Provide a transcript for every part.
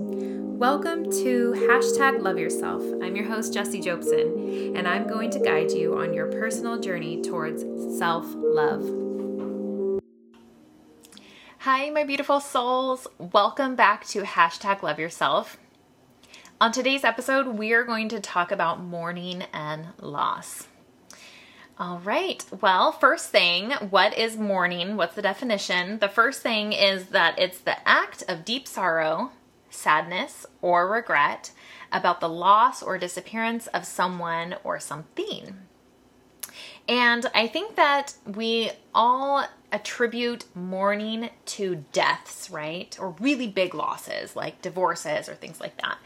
Welcome to hashtag love yourself. I'm your host, Jessie Jobson, and I'm going to guide you on your personal journey towards self love. Hi, my beautiful souls. Welcome back to hashtag love yourself. On today's episode, we are going to talk about mourning and loss. All right. Well, first thing, what is mourning? What's the definition? The first thing is that it's the act of deep sorrow, sadness, or regret about the loss or disappearance of someone or something. And I think that we all attribute mourning to deaths, right? Or really big losses like divorces or things like that.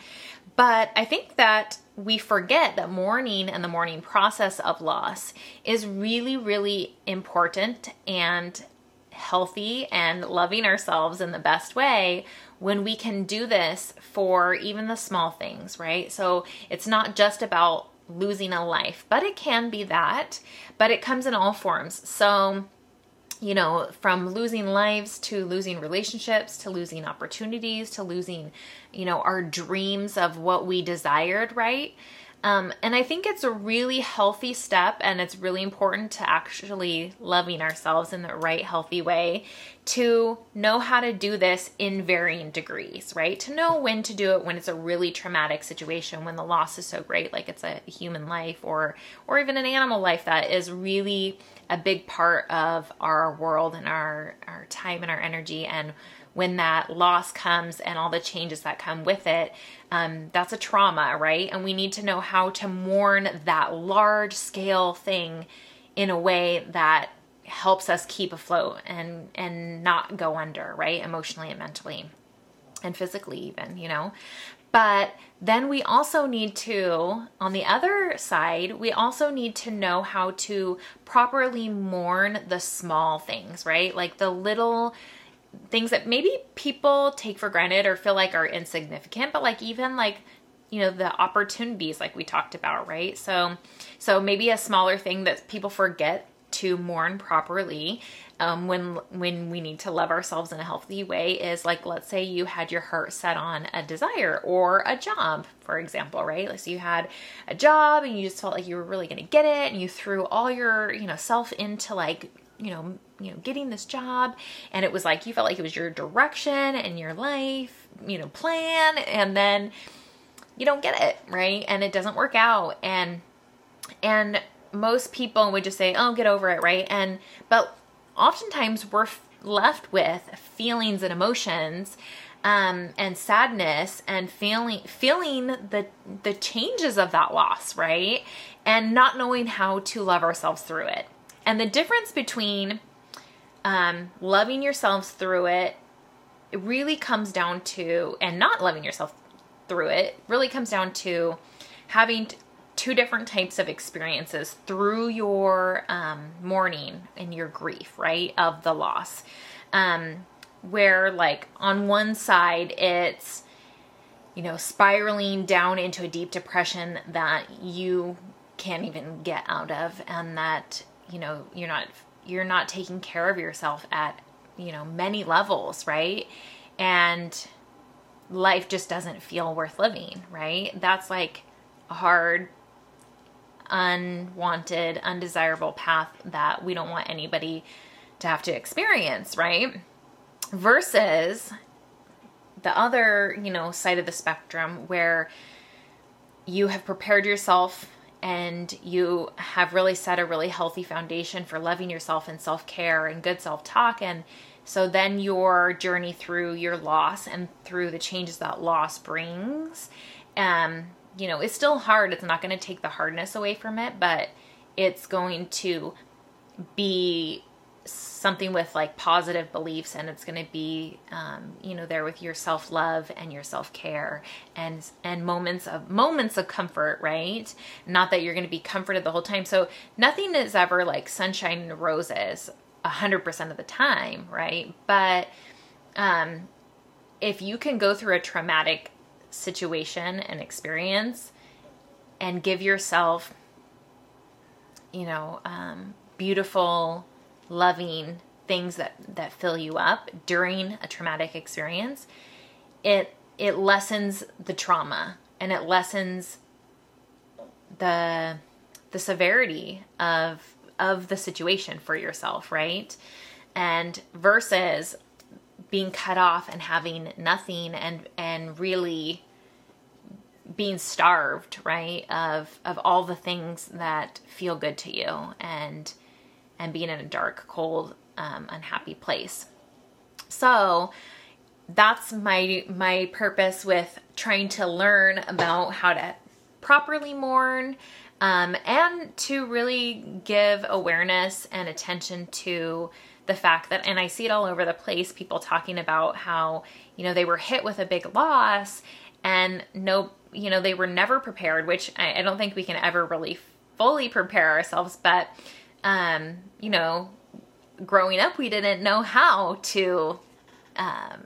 But I think that we forget that mourning and the mourning process of loss is really, really important and healthy and loving ourselves in the best way when we can do this for even the small things, right? So it's not just about losing a life, but it can be that, but it comes in all forms. So you know, from losing lives to losing relationships to losing opportunities to losing, you know, our dreams of what we desired, right? Um, and I think it's a really healthy step, and it's really important to actually loving ourselves in the right, healthy way to know how to do this in varying degrees, right? To know when to do it when it's a really traumatic situation, when the loss is so great, like it's a human life or or even an animal life that is really a big part of our world and our our time and our energy and when that loss comes and all the changes that come with it, um, that's a trauma, right? And we need to know how to mourn that large scale thing in a way that helps us keep afloat and and not go under, right? Emotionally and mentally and physically even, you know. But then we also need to, on the other side, we also need to know how to properly mourn the small things, right? Like the little things that maybe people take for granted or feel like are insignificant, but like even like you know the opportunities like we talked about, right? So so maybe a smaller thing that people forget to mourn properly um, when when we need to love ourselves in a healthy way is like let's say you had your heart set on a desire or a job for example right like so you had a job and you just felt like you were really to get it and you threw all your you know self into like you know you know getting this job and it was like you felt like it was your direction and your life you know plan and then you don't get it right? And it doesn't work out. And and most people would just say oh get over it right? And but oftentimes we're left with feelings and emotions um, and sadness and feeling feeling the the changes of that loss right? And not knowing how to love ourselves through it. And the difference between um, loving yourselves through it, it really comes down to, and not loving yourself through it, really comes down to having two different types of experiences through your um, mourning and your grief, right, of the loss. Um, where, like, on one side, it's, you know, spiraling down into a deep depression that you can't even get out of, and that you know you're not you're not taking care of yourself at you know many levels right? And life just doesn't feel worth living right? That's like a hard unwanted undesirable path that we don't want anybody to have to experience right? Versus the other you know side of the spectrum where you have prepared yourself and you have really set a really healthy foundation for loving yourself and self care and good self talk. And so then your journey through your loss and through the changes that loss brings, um, you know, it's still hard. It's not going to take the hardness away from it, but it's going to be something with like positive beliefs and it's going to be um, you know there with your self-love and your self-care and and moments of moments of comfort right? Not that you're going to be comforted the whole time. So nothing is ever like sunshine and roses 100% of the time right? But um if you can go through a traumatic situation and experience and give yourself you know um beautiful loving things that that fill you up during a traumatic experience it it lessens the trauma and it lessens the the severity of of the situation for yourself, right? And versus being cut off and having nothing and and really being starved, right? Of of all the things that feel good to you and and being in a dark, cold, um, unhappy place. So that's my my purpose with trying to learn about how to properly mourn um, and to really give awareness and attention to the fact that and i see it all over the place people talking about how you know they were hit with a big loss and no you know they were never prepared which i, I don't think we can ever really fully prepare ourselves but um you know growing up we didn't know how to um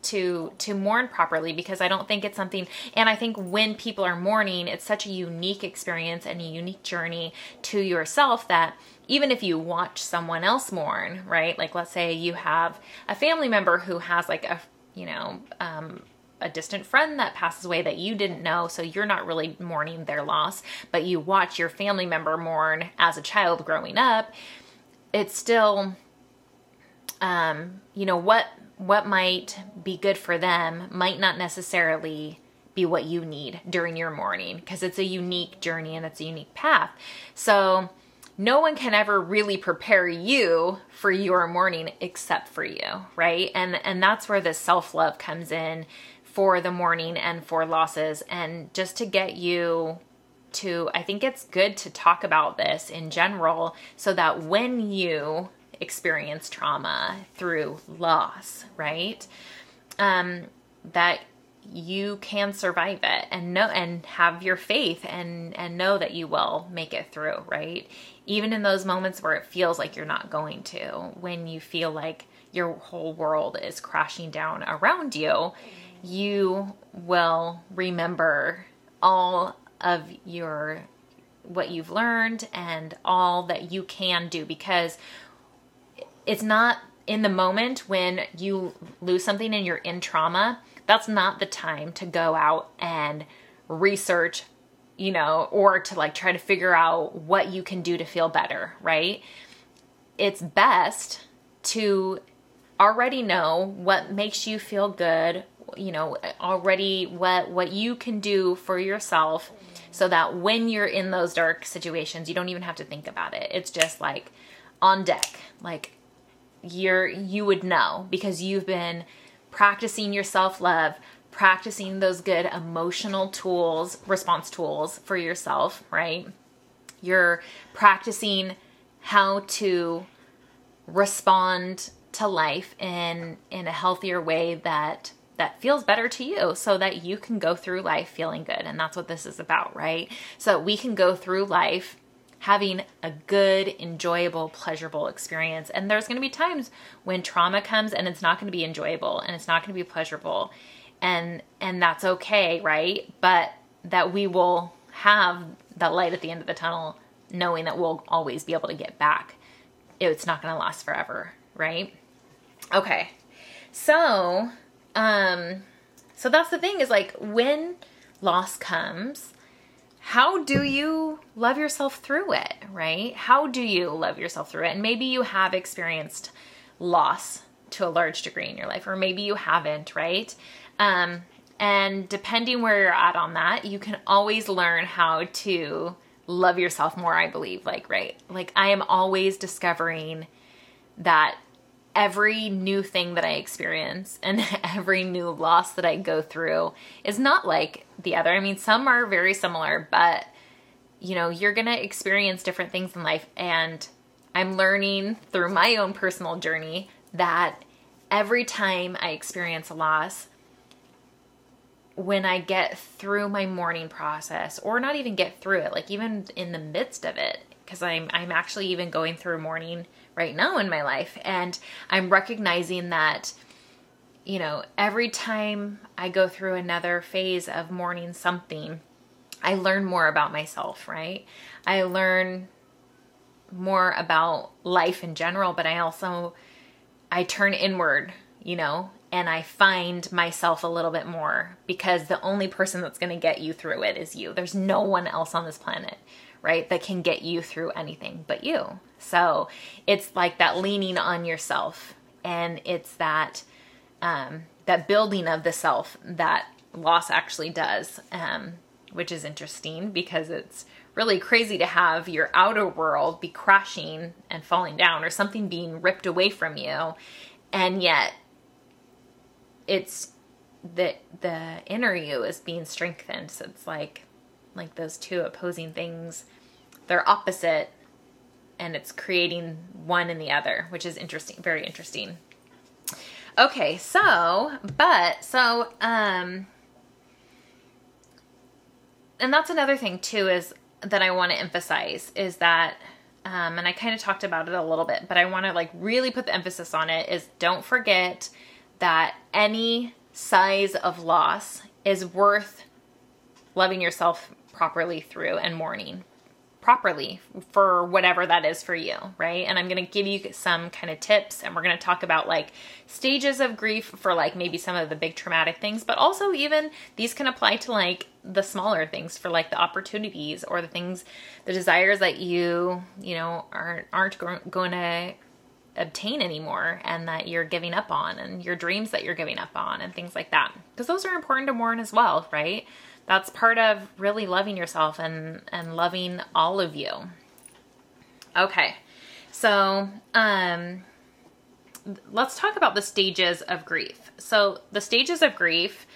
to to mourn properly because I don't think it's something and I think when people are mourning it's such a unique experience and a unique journey to yourself that even if you watch someone else mourn, right? Like let's say you have a family member who has like a you know, um a distant friend that passes away that you didn't know, so you're not really mourning their loss, but you watch your family member mourn as a child growing up, it's still um, you know, what what might be good for them might not necessarily be what you need during your mourning because it's a unique journey and it's a unique path. So, no one can ever really prepare you for your mourning except for you, right? And and that's where the self-love comes in for the mourning and for losses and just to get you to I think it's good to talk about this in general so that when you experience trauma through loss, right? Um, that you can survive it and know and have your faith and and know that you will make it through, right? Even in those moments where it feels like you're not going to, when you feel like your whole world is crashing down around you, you will remember all of your what you've learned and all that you can do because it's not in the moment when you lose something and you're in trauma, that's not the time to go out and research, you know, or to like try to figure out what you can do to feel better, right? It's best to already know what makes you feel good, you know, already what what you can do for yourself so that when you're in those dark situations, you don't even have to think about it. It's just like on deck. Like you're you would know because you've been practicing your self-love practicing those good emotional tools response tools for yourself right you're practicing how to respond to life in in a healthier way that that feels better to you so that you can go through life feeling good and that's what this is about right so we can go through life having a good, enjoyable, pleasurable experience. And there's going to be times when trauma comes and it's not going to be enjoyable and it's not going to be pleasurable. And and that's okay, right? But that we will have that light at the end of the tunnel knowing that we'll always be able to get back. It's not going to last forever, right? Okay. So, um so that's the thing is like when loss comes, how do you love yourself through it, right? How do you love yourself through it? And maybe you have experienced loss to a large degree in your life, or maybe you haven't, right? Um, and depending where you're at on that, you can always learn how to love yourself more, I believe. Like, right? Like, I am always discovering that every new thing that I experience and every new loss that I go through is not like the other. I mean, some are very similar, but you know, you're going to experience different things in life. And I'm learning through my own personal journey that every time I experience a loss, when I get through my mourning process, or not even get through it, like even in the midst of it, because I'm I'm actually even going through mourning right now in my life. And I'm recognizing that, you know, every time I go through another phase of mourning something, I learn more about myself, right? I learn more about life in general, but I also I turn inward, you know, and I find myself a little bit more because the only person that's going to get you through it is you. There's no one else on this planet, right, that can get you through anything but you. So it's like that leaning on yourself, and it's that um, that building of the self that loss actually does, um, which is interesting because it's really crazy to have your outer world be crashing and falling down, or something being ripped away from you, and yet it's the the inner you is being strengthened. So it's like like those two opposing things, they're opposite and it's creating one in the other, which is interesting, very interesting. Okay, so, but so um and that's another thing too is that I want to emphasize is that um, and I kind of talked about it a little bit, but I want to like really put the emphasis on it is don't forget that any size of loss is worth loving yourself properly through and mourning properly for whatever that is for you, right? And I'm going to give you some kind of tips and we're going to talk about like stages of grief for like maybe some of the big traumatic things, but also even these can apply to like the smaller things for like the opportunities or the things the desires that you, you know, aren't aren't going to obtain anymore and that you're giving up on and your dreams that you're giving up on and things like that because those are important to mourn as well right that's part of really loving yourself and and loving all of you okay so um let's talk about the stages of grief so the stages of grief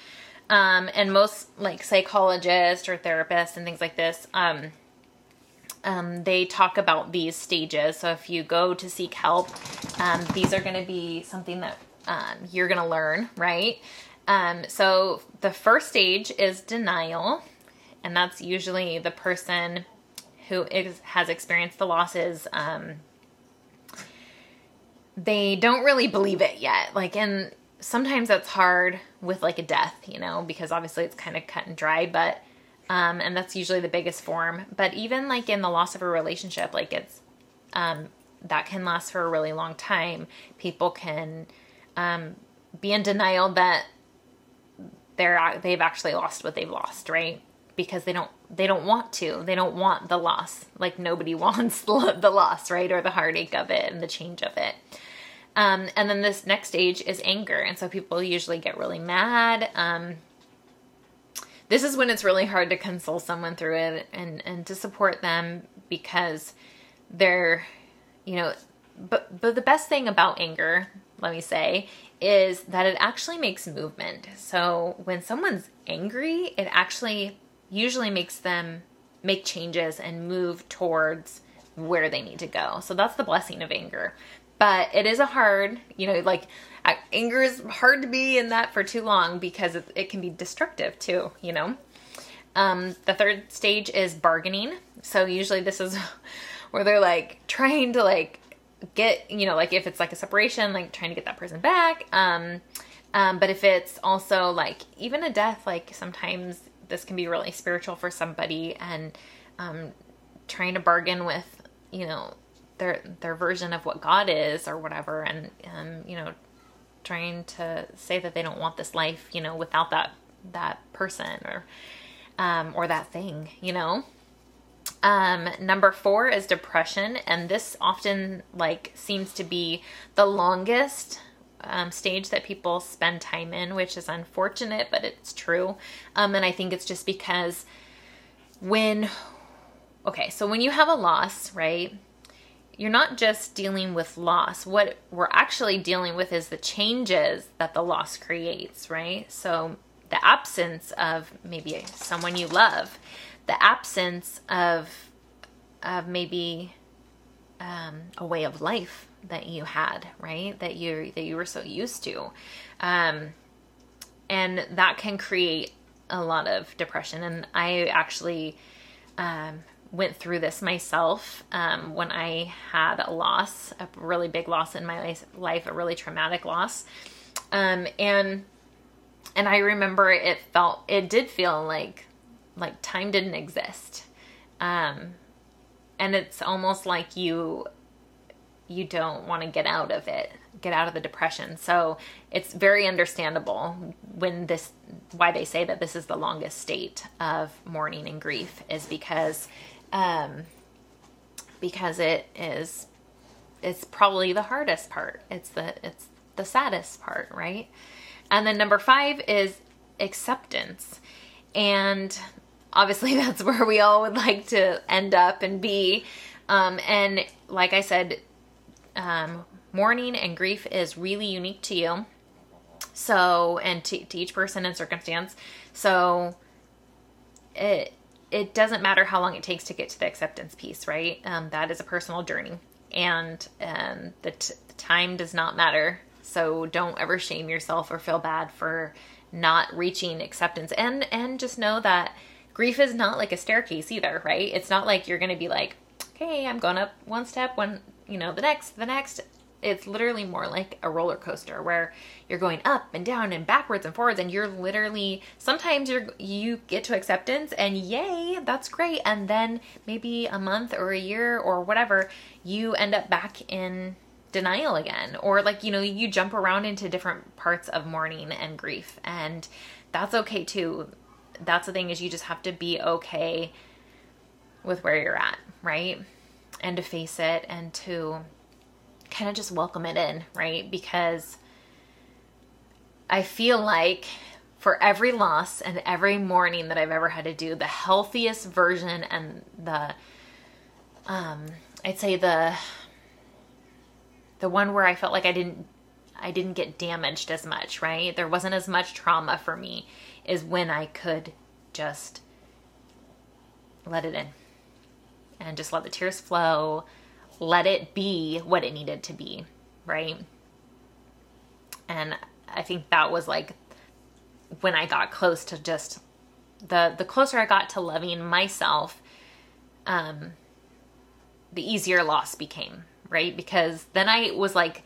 um and most like psychologists or therapists and things like this um um, they talk about these stages. So if you go to seek help, um, these are going to be something that um, you're going to learn, right? Um, so the first stage is denial, and that's usually the person who is, has experienced the losses. Um, they don't really believe it yet. Like, and sometimes that's hard with like a death, you know, because obviously it's kind of cut and dry, but um, and that's usually the biggest form. But even like in the loss of a relationship, like it's um, that can last for a really long time. People can um, be in denial that they're they've actually lost what they've lost, right? Because they don't they don't want to. They don't want the loss. Like nobody wants the loss, right? Or the heartache of it and the change of it. Um, and then this next stage is anger, and so people usually get really mad. Um, this is when it's really hard to console someone through it and and to support them because they're you know but but the best thing about anger let me say is that it actually makes movement so when someone's angry it actually usually makes them make changes and move towards where they need to go so that's the blessing of anger but it is a hard you know like anger is hard to be in that for too long because it, it can be destructive too, you know. Um, the third stage is bargaining. So usually this is where they're like trying to like get, you know, like if it's like a separation, like trying to get that person back. Um, um, but if it's also like even a death, like sometimes this can be really spiritual for somebody and um, trying to bargain with, you know, their their version of what God is or whatever, and um, you know, trying to say that they don't want this life, you know, without that that person or um, or that thing, you know. Um, number four is depression, and this often like seems to be the longest um, stage that people spend time in, which is unfortunate, but it's true. Um, and I think it's just because when, okay, so when you have a loss, right? you're not just dealing with loss. What we're actually dealing with is the changes that the loss creates, right? So the absence of maybe someone you love, the absence of of maybe um, a way of life that you had, right? That you that you were so used to, um, and that can create a lot of depression. And I actually um, went through this myself um, when I had a loss, a really big loss in my life, a really traumatic loss. Um, and and I remember it felt it did feel like like time didn't exist. Um, and it's almost like you you don't want to get out of it get out of the depression. So it's very understandable when this why they say that this is the longest state of mourning and grief is because um, because it is it's probably the hardest part. It's the it's the saddest part, right? And then number 5 is acceptance. And obviously that's where we all would like to end up and be. Um, and like I said, um, mourning and grief is really unique to you. So, and to, to each person and circumstance. So, it it doesn't matter how long it takes to get to the acceptance piece, right? Um, that is a personal journey, and um, the, t- the time does not matter. So don't ever shame yourself or feel bad for not reaching acceptance, and and just know that grief is not like a staircase either, right? It's not like you're going to be like, okay, I'm going up one step, one you know the next, the next, it's literally more like a roller coaster where you're going up and down and backwards and forwards and you're literally sometimes you're you get to acceptance and yay that's great and then maybe a month or a year or whatever you end up back in denial again. Or like you know you jump around into different parts of mourning and grief and that's okay too that's the thing is you just have to be okay with where you're at right and to face it and to kind of just welcome it in, right? Because I feel like for every loss and every mourning that I've ever had to do, the healthiest version and the um I'd say the the one where I felt like I didn't I didn't get damaged as much, right? There wasn't as much trauma for me is when I could just let it in and just let the tears flow let it be what it needed to be, right? And I think that was like when I got close to just the the closer I got to loving myself, um the easier loss became, right? Because then I was like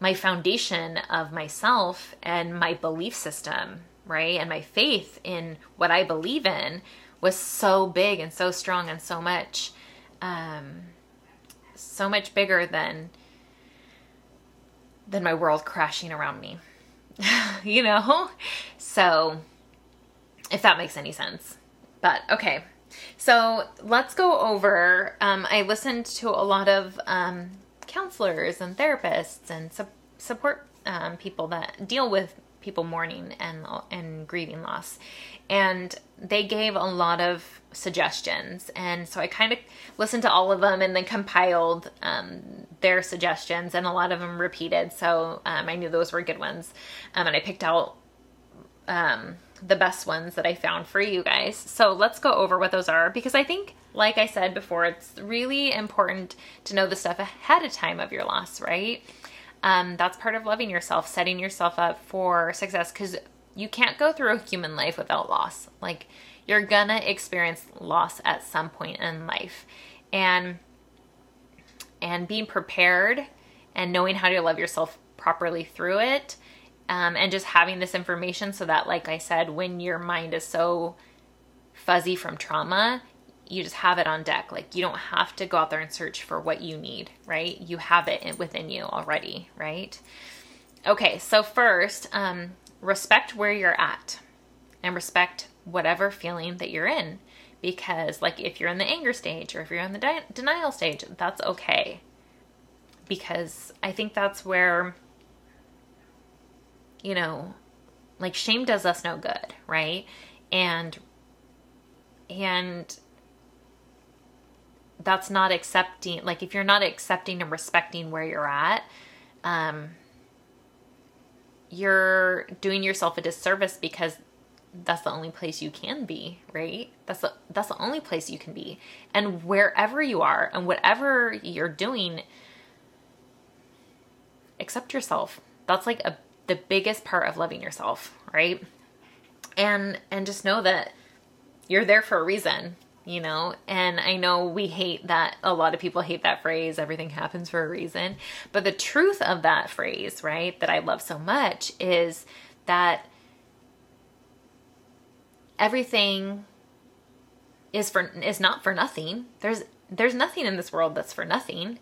my foundation of myself and my belief system, right? And my faith in what I believe in was so big and so strong and so much um so much bigger than than my world crashing around me. you know? So if that makes any sense. But okay. So let's go over. Um, I listened to a lot of um, counselors and therapists and su- support um, people that deal with people mourning and and grieving loss, and they gave a lot of suggestions. And so I kind of listened to all of them and then compiled um, their suggestions, and a lot of them repeated. So um, I knew those were good ones. Um, and I picked out um, the best ones that I found for you guys. So let's go over what those are because I think, like I said before, it's really important to know the stuff ahead of time of your loss, right? Um, that's part of loving yourself, setting yourself up for success because you can't go through a human life without loss. Like, you're gonna experience loss at some point in life. And and being prepared and knowing how to love yourself properly through it um, and just having this information so that like i said when your mind is so fuzzy from trauma you just have it on deck like you don't have to go out there and search for what you need right you have it within you already right okay so first um, respect where you're at and respect whatever feeling that you're in. Because, like, if you're in the anger stage or if you're in the di- denial stage, that's okay. Because I think that's where, you know, like shame does us no good, right? And, and, that's not accepting like if you're not accepting and respecting where you're at um you're doing yourself a disservice because that's the only place you can be, right? That's the that's the only place you can be. And wherever you are and whatever you're doing, accept yourself. That's like a the biggest part of loving yourself, right? And and just know that you're there for a reason, you know? And I know we hate that a lot of people hate that phrase everything happens for a reason, but the truth of that phrase, right, that I love so much is that everything is for is not for nothing. There's there's nothing in this world that's for nothing.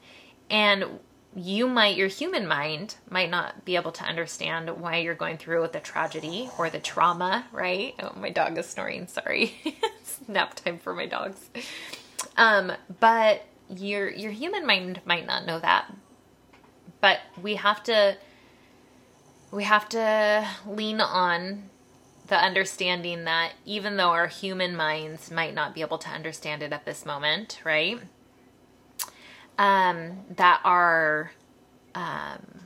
And you might, your human mind might not be able to understand why you're going through with the tragedy or the trauma, right? Oh, my dog is snoring. Sorry. it's nap time for my dogs. Um, but your your human mind might not know that. But we have to we have to lean on the understanding that even though our human minds might not be able to understand it at this moment, right? Um, that are um,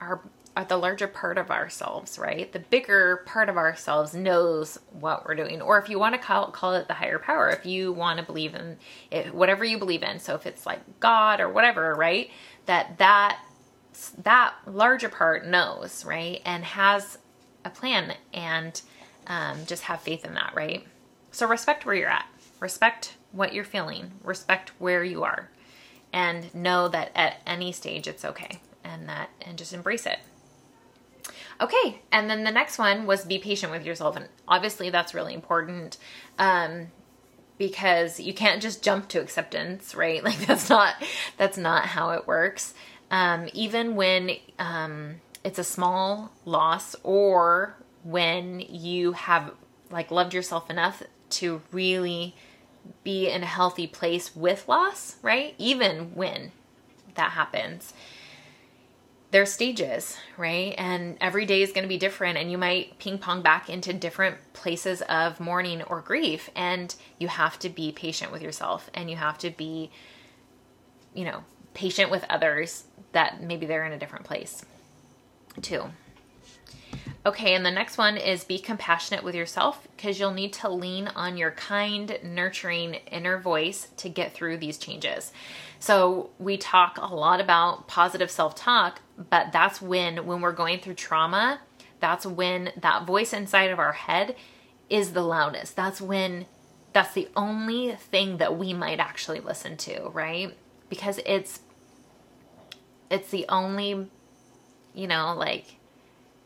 are are the larger part of ourselves, right? The bigger part of ourselves knows what we're doing. Or if you want to call, call it the higher power, if you want to believe in it, whatever you believe in. So if it's like God or whatever, right? That that that larger part knows, right? And has a plan and um, just have faith in that, right? So respect where you're at. Respect what you're feeling. Respect where you are and know that at any stage it's okay and that and just embrace it. Okay, and then the next one was be patient with yourself, and obviously that's really important um, because you can't just jump to acceptance, right? Like that's not that's not how it works. Um, even when um, it's a small loss, or when you have like loved yourself enough to really be in a healthy place with loss, right? Even when that happens. There's stages, right? And every day is going to be different, and you might ping pong back into different places of mourning or grief. And you have to be patient with yourself, and you have to be, you know, patient with others that maybe they're in a different place too. Okay, and the next one is be compassionate with yourself because you'll need to lean on your kind, nurturing inner voice to get through these changes. So, we talk a lot about positive self-talk, but that's when when we're going through trauma, that's when that voice inside of our head is the loudest. That's when that's the only thing that we might actually listen to, right? Because it's it's the only you know, like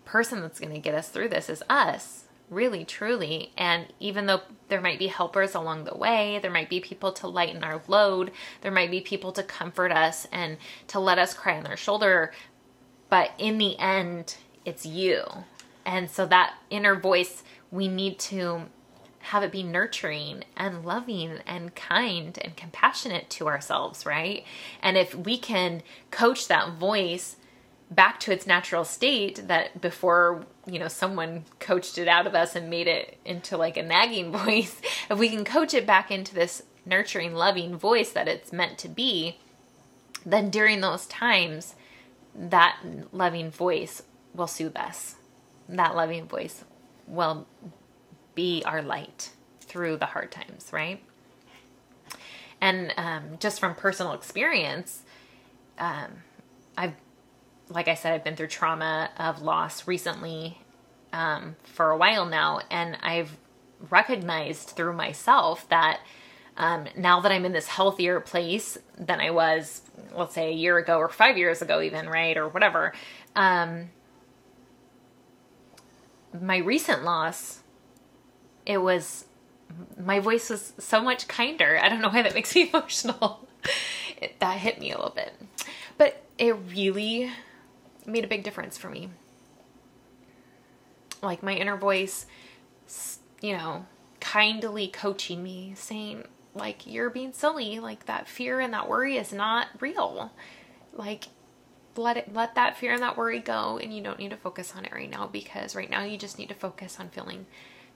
person that's going to get us through this is us, really, truly. And even though there might be helpers along the way, there might be people to lighten our load, there might be people to comfort us and to let us cry on their shoulder. But in the end, it's you. And so that inner voice, we need to have it be nurturing and loving and kind and compassionate to ourselves, right? And if we can coach that voice back to its natural state that before you know someone coached it out of us and made it into like a nagging voice if we can coach it back into this nurturing loving voice that it's meant to be then during those times that loving voice will soothe us. That loving voice will be our light through the hard times right? And um, just from personal experience um, i've like I said, I've been through trauma of loss recently um, for a while now, and I've recognized through myself that um, now that I'm in this healthier place than I was, let's say, a year ago or five years ago, even, right, or whatever, um, my recent loss, it was my voice was so much kinder. I don't know why that makes me emotional. it, that hit me a little bit. But it really made a big difference for me. Like my inner voice, you know, kindly coaching me, saying, like, you're being silly. Like, that fear and that worry is not real. Like, let it let that fear and that worry go and you don't need to focus on it right now because right now you just need to focus on feeling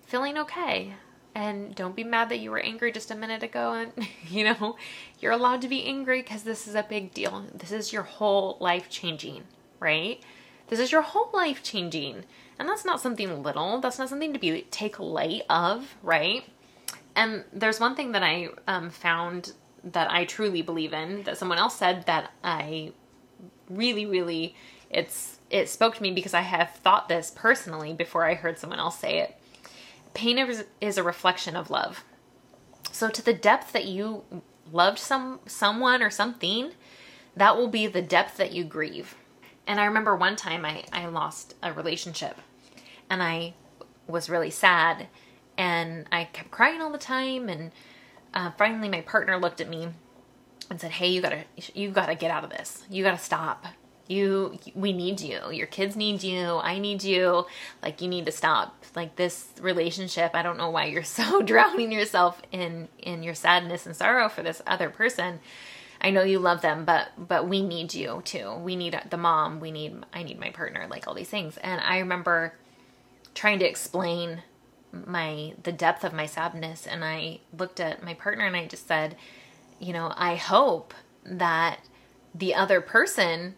feeling okay and don't be mad that you were angry just a minute ago and you know you're allowed to be angry because this is a big deal this is your whole life changing right? This is your whole life changing. And that's not something little. That's not something to be take light of, right? And there's one thing that I um, found that I truly believe in that someone else said that I really, really it's it spoke to me because I have thought this personally before I heard someone else say it. Pain is, is a reflection of love. So to the depth that you loved some someone or something, that will be the depth that you grieve. And I remember one time I, I lost a relationship and I was really sad and I kept crying all the time. And uh, finally, my partner looked at me and said, "Hey, you gotta you gotta get out of this. You gotta stop. You we need you. Your kids need you. I need you. Like you need to stop. Like this relationship. I don't know why you're so drowning yourself in in your sadness and sorrow for this other person." I know you love them, but but we need you too. We need the mom. We need I need my partner. Like all these things. And I remember trying to explain my the depth of my sadness, and I looked at my partner and I just said, you know, I hope that the other person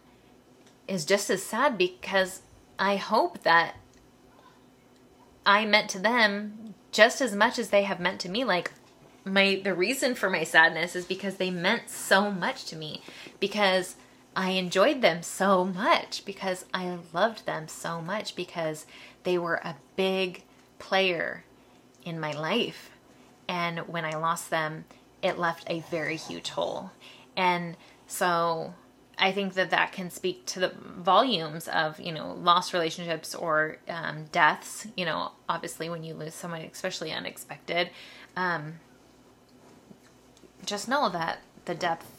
is just as sad because I hope that I meant to them just as much as they have meant to me. Like my the reason for my sadness is because they meant so much to me. Because I enjoyed them so much. Because I loved them so much. Because they were a big player in my life. And when I lost them it left a very huge hole. And so I think that that can speak to the volumes of you know lost relationships or um, deaths. You know, obviously when you lose someone, especially unexpected, um, just know that the depth,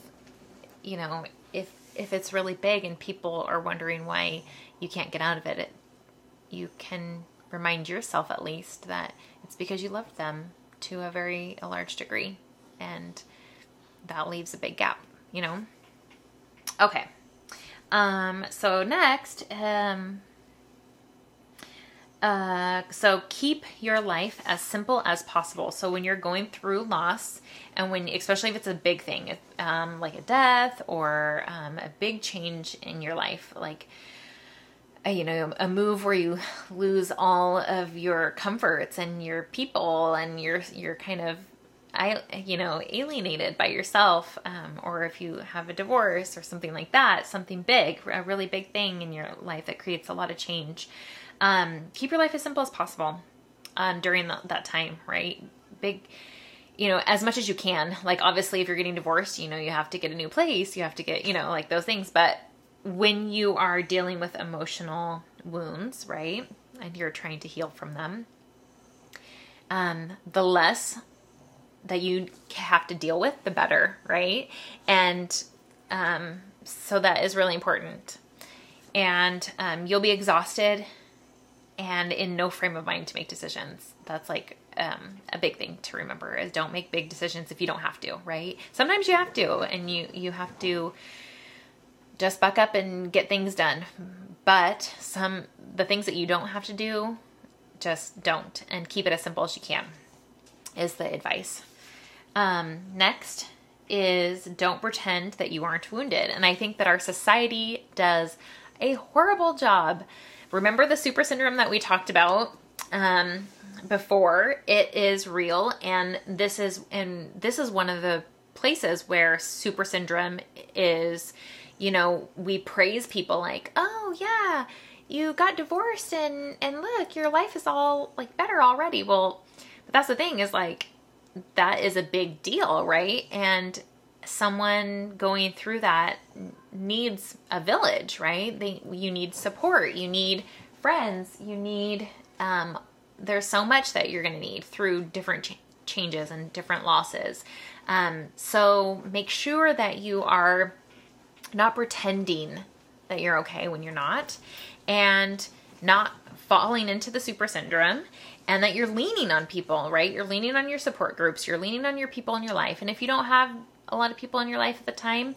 you know, if if it's really big and people are wondering why you can't get out of it, it you can remind yourself at least that it's because you loved them to a very a large degree and that leaves a big gap, you know. Okay. Um so next um uh, so keep your life as simple as possible. So when you're going through loss, and when especially if it's a big thing, um, like a death or um, a big change in your life, like a, you know a move where you lose all of your comforts and your people, and you're you're kind of I you know alienated by yourself, um, or if you have a divorce or something like that, something big, a really big thing in your life that creates a lot of change. Um, keep your life as simple as possible um, during the, that time, right? Big, you know, as much as you can. Like, obviously, if you're getting divorced, you know, you have to get a new place, you have to get, you know, like those things. But when you are dealing with emotional wounds, right, and you're trying to heal from them, um, the less that you have to deal with, the better, right? And um, so that is really important. And um, you'll be exhausted and in no frame of mind to make decisions. That's like um, a big thing to remember is don't make big decisions if you don't have to, right? Sometimes you have to, and you you have to just buck up and get things done. But some the things that you don't have to do, just don't, and keep it as simple as you can. Is the advice. Um, next is don't pretend that you aren't wounded, and I think that our society does a horrible job Remember the super syndrome that we talked about um, before? It is real, and this is and this is one of the places where super syndrome is. You know, we praise people like, "Oh yeah, you got divorced, and and look, your life is all like better already." Well, but that's the thing is like that is a big deal, right? And someone going through that needs a village, right? They you need support, you need friends, you need um, there's so much that you're going to need through different ch- changes and different losses. Um, so make sure that you are not pretending that you're okay when you're not, and not falling into the super syndrome and that you're leaning on people, right? You're leaning on your support groups, you're leaning on your people in your life. And if you don't have a lot of people in your life at the time,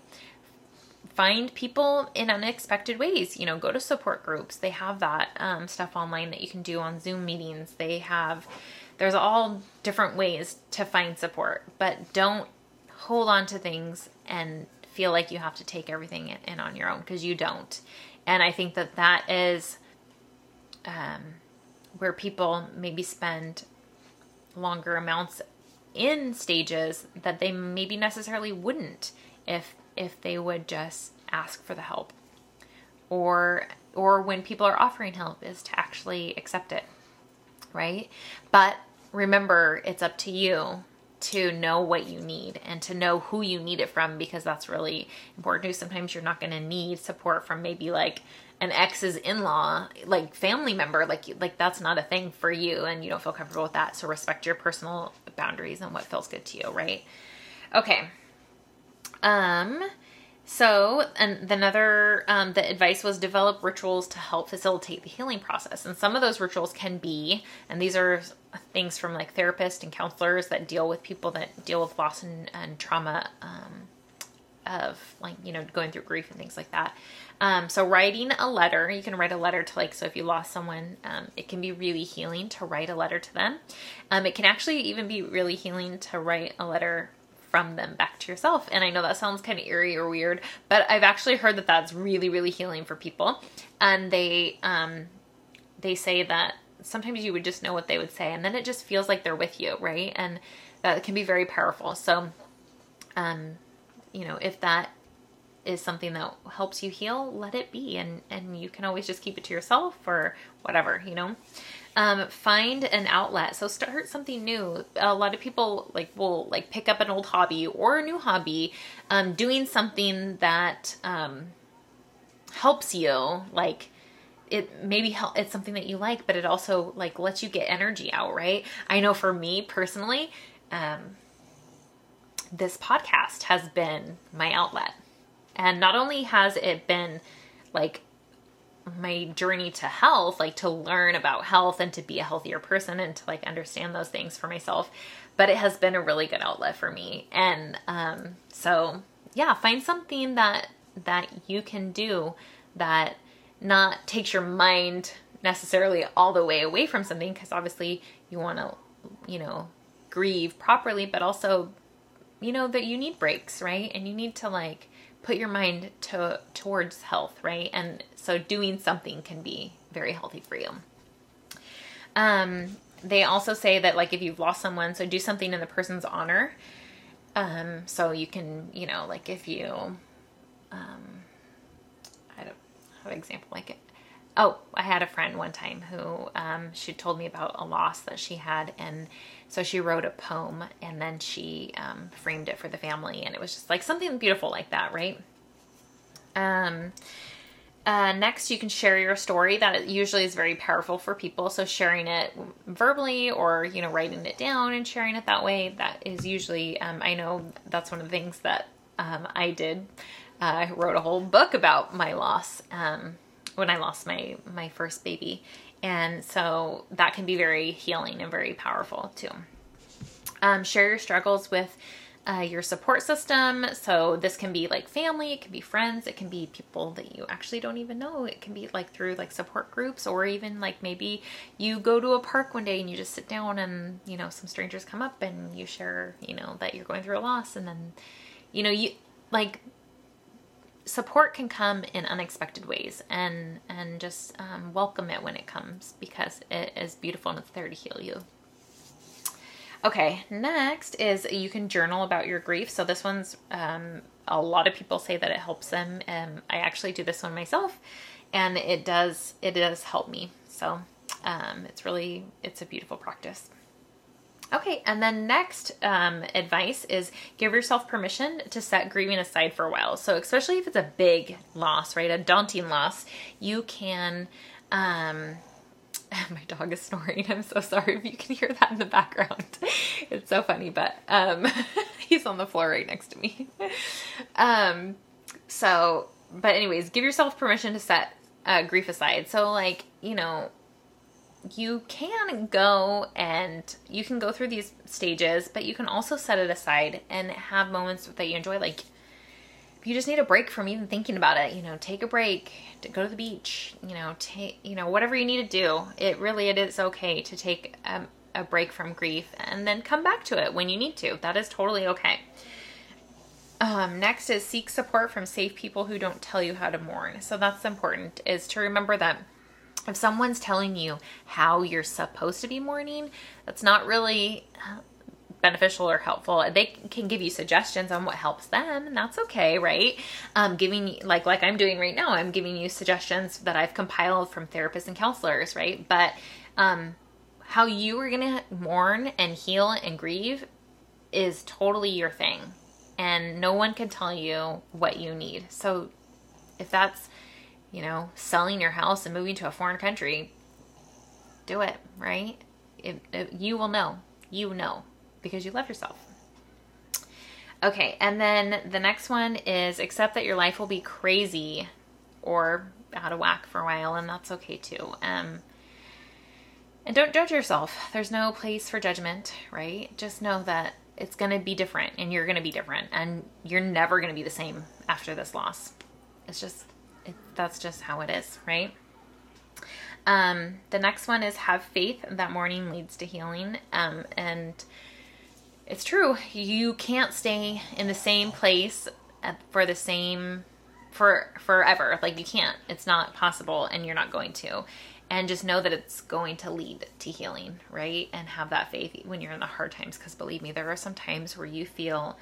find people in unexpected ways. You know, go to support groups. They have that um, stuff online that you can do on Zoom meetings. They have, there's all different ways to find support, but don't hold on to things and feel like you have to take everything in on your own because you don't. And I think that that is um, where people maybe spend longer amounts in stages that they maybe necessarily wouldn't if if they would just ask for the help. Or or when people are offering help is to actually accept it right? But remember it's up to you to know what you need and to know who you need it from because that's really important too. sometimes you're not going to need support from maybe like an ex's in-law like family member like like that's not a thing for you and you don't feel comfortable with that. So respect your personal boundaries and what feels good to you right? Okay Um, so, and another, um, the advice was develop rituals to help facilitate the healing process. And some of those rituals can be, and these are things from like therapists and counselors that deal with people that deal with loss and, and trauma um, of like, you know, going through grief and things like that. Um, so, writing a letter, you can write a letter to like, so if you lost someone, um, it can be really healing to write a letter to them. Um, it can actually even be really healing to write a letter from them back to yourself. And I know that sounds kind of eerie or weird, but I've actually heard that that's really, really healing for people. And they, um, they say that sometimes you would just know what they would say, and then it just feels like they're with you, right? And that can be very powerful. So, um, you know, if that is something that helps you heal, let it be, and and you can always just keep it to yourself or whatever, you know. Um, find an outlet. So start something new. A lot of people like will like pick up an old hobby or a new hobby, um, doing something that um, helps you. Like it maybe help, it's something that you like, but it also like lets you get energy out. Right? I know for me personally, um, this podcast has been my outlet, and not only has it been like my journey to health, like to learn about health and to be a healthier person and to like understand those things for myself. But it has been a really good outlet for me. And um, so yeah, find something that that you can do that not takes your mind necessarily all the way away from something because obviously you want to you know grieve properly but also you know that you need breaks right and you need to like put your mind to towards health, right? And so doing something can be very healthy for you. Um, they also say that like if you've lost someone, so do something in the person's honor. Um, so you can, you know, like if you, um, I don't have an example like it. Oh, I had a friend one time who um, she told me about a loss that she had, and so she wrote a poem and then she um, framed it for the family, and it was just like something beautiful like that, right? Um, uh, next, you can share your story. That usually is very powerful for people. So sharing it verbally or you know writing it down and sharing it that way. That is usually um, I know that's one of the things that um, I did. Uh, I wrote a whole book about my loss um, when I lost my my first baby, and so that can be very healing and very powerful too. Um, share your struggles with uh, your support system. So this can be like family, it can be friends, it can be people that you actually don't even know. It can be like through like support groups, or even like maybe you go to a park one day and you just sit down and you know some strangers come up and you share you know that you're going through a loss, and then you know you like support can come in unexpected ways and and just um, welcome it when it comes because it is beautiful and it's there to heal you. Okay next is you can journal about your grief. So this one's um, a lot of people say that it helps them. And i actually do this one myself and it does it does help me. So um, it's really it's a beautiful practice Okay, and then next um, advice is give yourself permission to set grieving aside for a while. So, especially if it's a big loss, right, a daunting loss, you can. Um, my dog is snoring. I'm so sorry if you can hear that in the background. It's so funny, but um, he's on the floor right next to me. Um, so, but anyways, give yourself permission to set uh, grief aside. So, like, you know, you can go and you can go through these stages, but you can also set it aside and have moments that you enjoy. Like, if you just need a break from even thinking about it, you know, take a break, go to the beach, you know, take, you know, whatever you need to do. It really, it is okay to take a, a break from grief and then come back to it when you need to. That is totally okay. Um, next is seek support from safe people who don't tell you how to mourn. So that's important is to remember that if someone's telling you how you're supposed to be mourning, that's not really uh, beneficial or helpful. They can give you suggestions on what helps them, and that's okay, right? Um, giving like like I'm doing right now, I'm giving you suggestions that I've compiled from therapists and counselors, right? But um, how you are gonna mourn and heal and grieve is totally your thing, and no one can tell you what you need. So if that's you know, selling your house and moving to a foreign country, do it, right? You will know. You know because you love yourself. Okay, and then the next one is accept that your life will be crazy or out of whack for a while, and that's okay too. Um, and don't judge yourself. There's no place for judgment, right? Just know that it's going to be different and you're going to be different and you're never going to be the same after this loss. It's just, it, that's just how it is, right? Um, the next one is have faith that mourning leads to healing. Um, and it's true. You can't stay in the same place for the same for forever. Like you can't. It's not possible and you're not going to. And just know that it's going to lead to healing, right? And have that faith when you're in the hard times because believe me, there are some times where you feel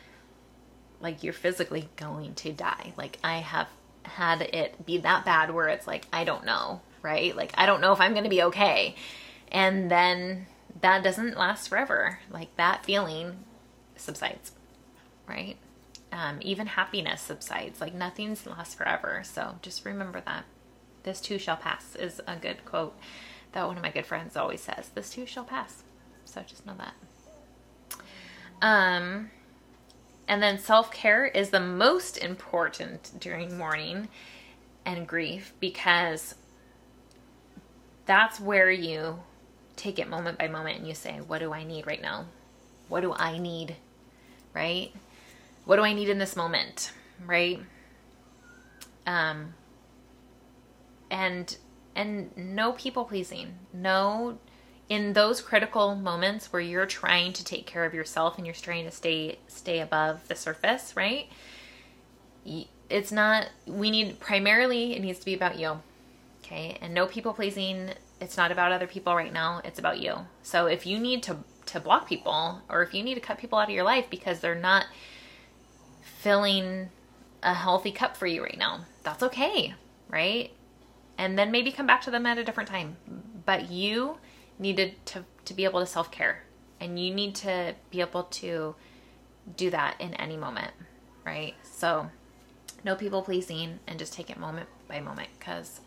like you're physically going to die. Like I have had it be that bad where it's like I don't know, right? Like I don't know if I'm going to be okay. And then that doesn't last forever. Like that feeling subsides, right? Um, even happiness subsides. Like nothing's lasts forever. So just remember that. This too shall pass is a good quote that one of my good friends always says. This too shall pass. So just know that. Um, and then self care is the most important during mourning and grief because that's where you take it moment by moment and you say, What do I need right now? What do I need? Right? What do I need in this moment? Right? Um, and and no people pleasing no in those critical moments where you're trying to take care of yourself and you're trying to stay stay above the surface right? It's not we need primarily it needs to be about you okay? And no people pleasing it's not about other people right now it's about you. So if you need to to block people or if you need to cut people out of your life because they're not filling a healthy cup for you right now that's okay right? And then maybe come back to them at a different time. But you needed to to be able to self-care. And you need to be able to do that in any moment right? So no people pleasing and just take it moment by moment because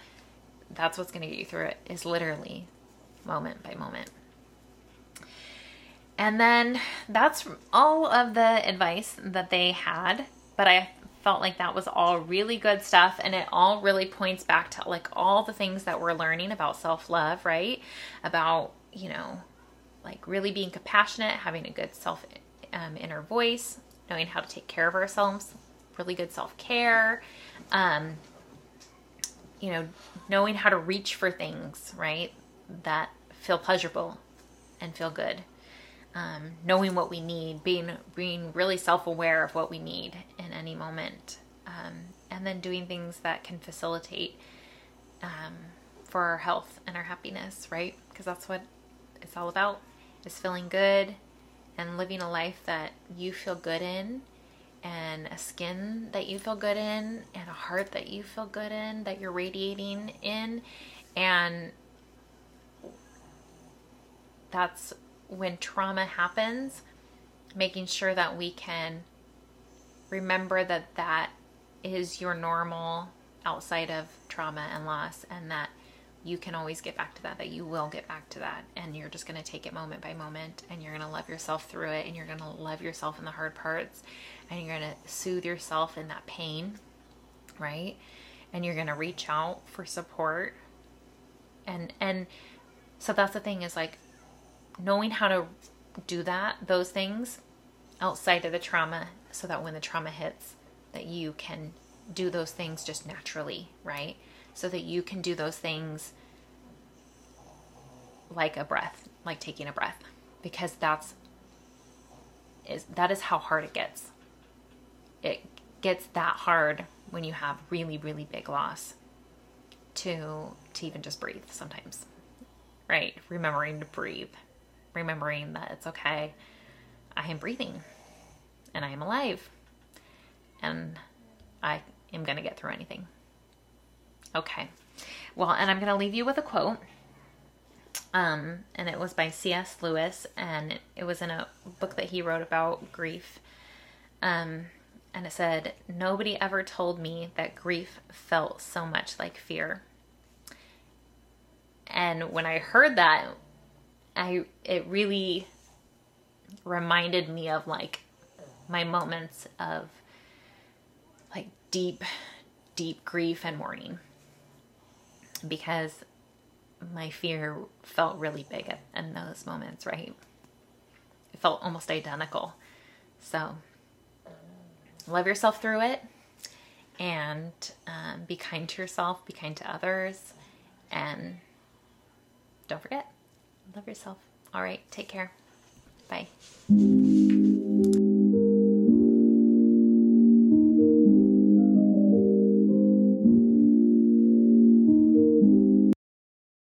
that's what's going to get you through it is literally moment by moment. And then that's all of the advice that they had but i felt like that was all really good stuff and it all really points back to like all the things that we're learning about self-love right? About you know like really being compassionate having a good self um, inner voice knowing how to take care of ourselves really good self-care um, you know knowing how to reach for things right that feel pleasurable and feel good. Um, knowing what we need, being being really self-aware of what we need in any moment, um, and then doing things that can facilitate um, for our health and our happiness, right? Because that's what it's all about: is feeling good and living a life that you feel good in, and a skin that you feel good in, and a heart that you feel good in, that you're radiating in, and that's when trauma happens, making sure that we can remember that that is your normal outside of trauma and loss and that you can always get back to that that you will get back to that. And you're just going to take it moment by moment and you're going to love yourself through it and you're going to love yourself in the hard parts and you're going to soothe yourself in that pain right? And you're going to reach out for support. And and so that's the thing is like knowing how to do that, those things outside of the trauma, so that when the trauma hits, that you can do those things just naturally, right? So that you can do those things like a breath, like taking a breath, because that's is that is how hard it gets. It gets that hard when you have really really big loss to to even just breathe sometimes. Right? Remembering to breathe remembering that it's okay. I am breathing and I am alive and I am going to get through anything. Okay. Well, and I'm going to leave you with a quote. Um, and it was by C.S. Lewis, and it was in a book that he wrote about grief. Um, and it said, Nobody ever told me that grief felt so much like fear. And when I heard that, I it really reminded me of like my moments of like deep, deep grief and mourning because my fear felt really big in those moments, right? It felt almost identical. So love yourself through it and um, be kind to yourself, be kind to others, and don't forget, love yourself. All right, take care. Bye.